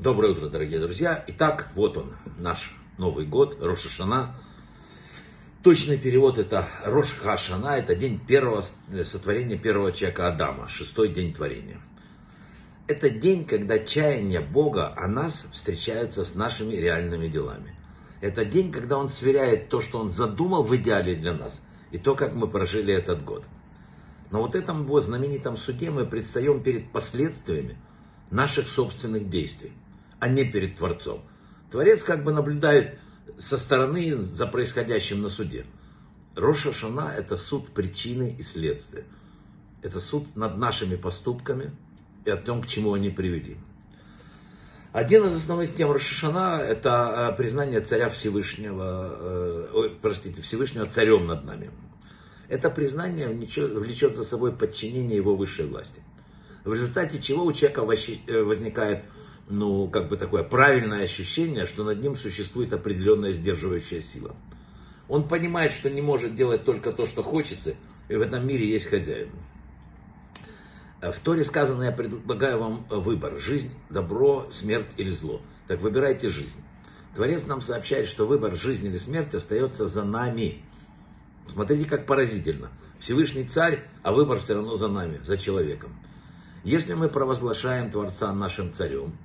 Доброе утро, дорогие друзья. Итак, вот он, наш Новый год, Рошашана. Точный перевод это Рош Хашана, это день первого сотворения первого человека Адама, шестой день творения. Это день, когда чаяние Бога о нас встречаются с нашими реальными делами. Это день, когда Он сверяет то, что Он задумал в идеале для нас, и то, как мы прожили этот год. Но вот этом вот знаменитом суде мы предстаем перед последствиями наших собственных действий а не перед Творцом. Творец как бы наблюдает со стороны за происходящим на суде. Роша Шана – это суд причины и следствия. Это суд над нашими поступками и о том, к чему они привели. Один из основных тем Рошашана – это э, признание царя Всевышнего, э, простите, Всевышнего царем над нами. Это признание влечет за собой подчинение его высшей власти. В результате чего у человека э, возникает ну, как бы такое правильное ощущение, что над ним существует определенная сдерживающая сила. Он понимает, что не может делать только то, что хочется, и в этом мире есть хозяин. В Торе сказано, я предлагаю вам выбор. Жизнь, добро, смерть или зло. Так выбирайте жизнь. Творец нам сообщает, что выбор жизни или смерти остается за нами. Смотрите, как поразительно. Всевышний царь, а выбор все равно за нами, за человеком. Если мы провозглашаем Творца нашим царем,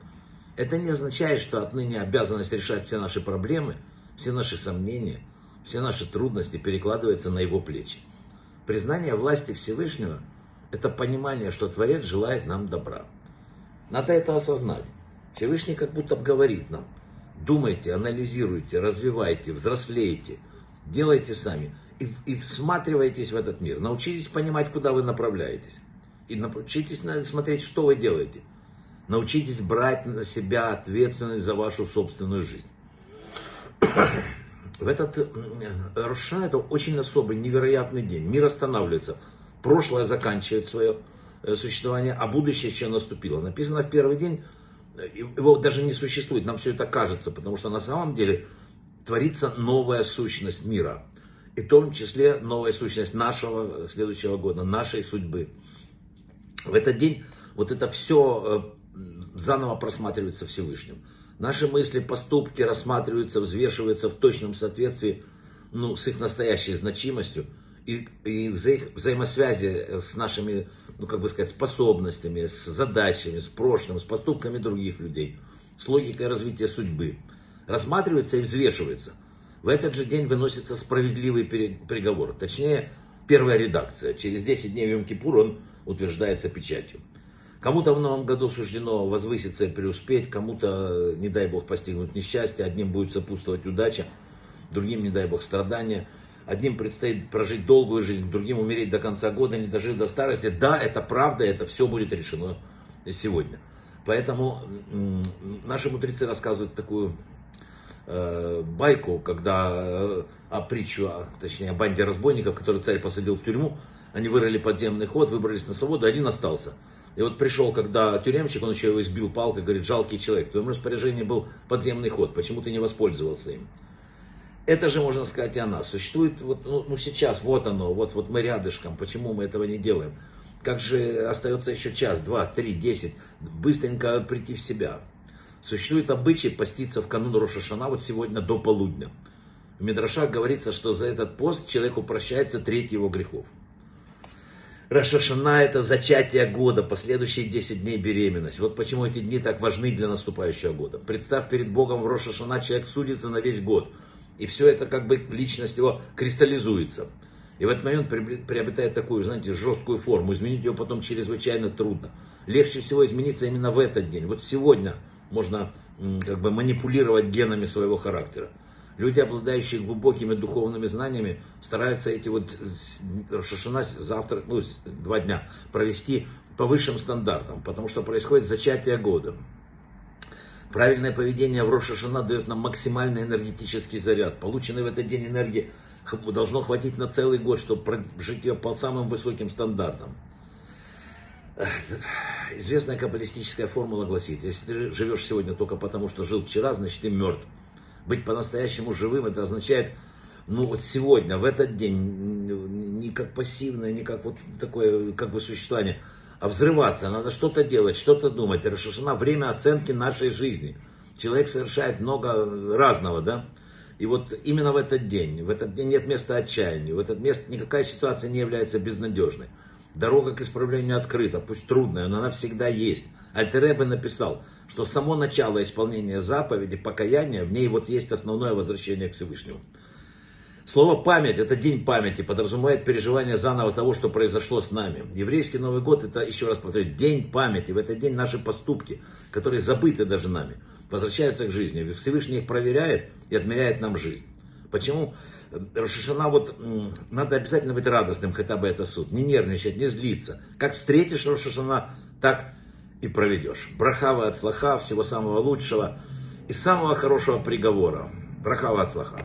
это не означает, что отныне обязанность решать все наши проблемы, все наши сомнения, все наши трудности перекладывается на его плечи. Признание власти Всевышнего – это понимание, что Творец желает нам добра. Надо это осознать. Всевышний как будто говорит нам, думайте, анализируйте, развивайте, взрослейте, делайте сами и, и всматривайтесь в этот мир. Научитесь понимать, куда вы направляетесь. И научитесь смотреть, что вы делаете – Научитесь брать на себя ответственность за вашу собственную жизнь. В этот Роша это очень особый, невероятный день. Мир останавливается. Прошлое заканчивает свое э, существование, а будущее еще наступило. Написано в первый день, э, его даже не существует, нам все это кажется, потому что на самом деле творится новая сущность мира. И в том числе новая сущность нашего следующего года, нашей судьбы. В этот день вот это все э, заново просматривается Всевышним. Наши мысли, поступки рассматриваются, взвешиваются в точном соответствии ну, с их настоящей значимостью и, и вза взаимосвязи с нашими, ну как бы сказать, способностями, с задачами, с прошлым, с поступками других людей, с логикой развития судьбы. Рассматривается и взвешивается. В этот же день выносится справедливый приговор, точнее, первая редакция. Через 10 дней в Йом-Кипур он утверждается печатью. Кому-то в новом году суждено возвыситься и преуспеть, кому-то, не дай бог, постигнуть несчастье, одним будет сопутствовать удача, другим, не дай бог, страдания. Одним предстоит прожить долгую жизнь, другим умереть до конца года, не дожить до старости. Да, это правда, это все будет решено сегодня. Поэтому наши мудрецы рассказывают такую э, байку, когда э, о притчу, а, точнее о банде разбойников, который царь посадил в тюрьму. Они вырыли подземный ход, выбрались на свободу, один остался. И вот пришел, когда тюремщик, он еще его избил палкой, говорит, жалкий человек, в твоем распоряжении был подземный ход, почему ты не воспользовался им? Это же можно сказать и о нас. Существует, вот, ну, ну сейчас, вот оно, вот, вот мы рядышком, почему мы этого не делаем? Как же остается еще час, два, три, десять, быстренько прийти в себя. Существует обычай поститься в канун Рошашана вот сегодня до полудня. В Мидрашах говорится, что за этот пост человеку прощается треть его грехов. Рашашана это зачатие года, последующие 10 дней беременность. Вот почему эти дни так важны для наступающего года. Представь перед Богом в Рошашана, человек судится на весь год. И все это как бы личность его кристаллизуется. И в этот момент приобретает такую, знаете, жесткую форму. Изменить ее потом чрезвычайно трудно. Легче всего измениться именно в этот день. Вот сегодня можно как бы манипулировать генами своего характера. Люди, обладающие глубокими духовными знаниями, стараются эти вот Рошашана завтра, ну, два дня провести по высшим стандартам, потому что происходит зачатие года. Правильное поведение в Рошашана дает нам максимальный энергетический заряд. Полученный в этот день энергии должно хватить на целый год, чтобы прожить ее по самым высоким стандартам. Известная каббалистическая формула гласит, если ты живешь сегодня только потому, что жил вчера, значит ты мертв. Быть по-настоящему живым, это означает, ну вот сегодня, в этот день, не как пассивное, не как вот такое как бы существование, а взрываться, надо что-то делать, что-то думать. Рошашана время оценки нашей жизни. Человек совершает много разного, да? И вот именно в этот день, в этот день нет места отчаянию, в этот мест никакая ситуация не является безнадежной. Дорога к исправлению открыта, пусть трудная, но она всегда есть. Альтеребе написал, что само начало исполнения заповеди, покаяния, в ней вот есть основное возвращение к Всевышнему. Слово «память» – это день памяти, подразумевает переживание заново того, что произошло с нами. Еврейский Новый год – это, еще раз повторю, день памяти. В этот день наши поступки, которые забыты даже нами, возвращаются к жизни. Всевышний их проверяет и отмеряет нам жизнь. Почему? Рошишана, вот надо обязательно быть радостным, хотя бы это суд. Не нервничать, не злиться. Как встретишь Рошишана, так и проведешь. Брахава от слаха, всего самого лучшего и самого хорошего приговора. Брахава от слаха.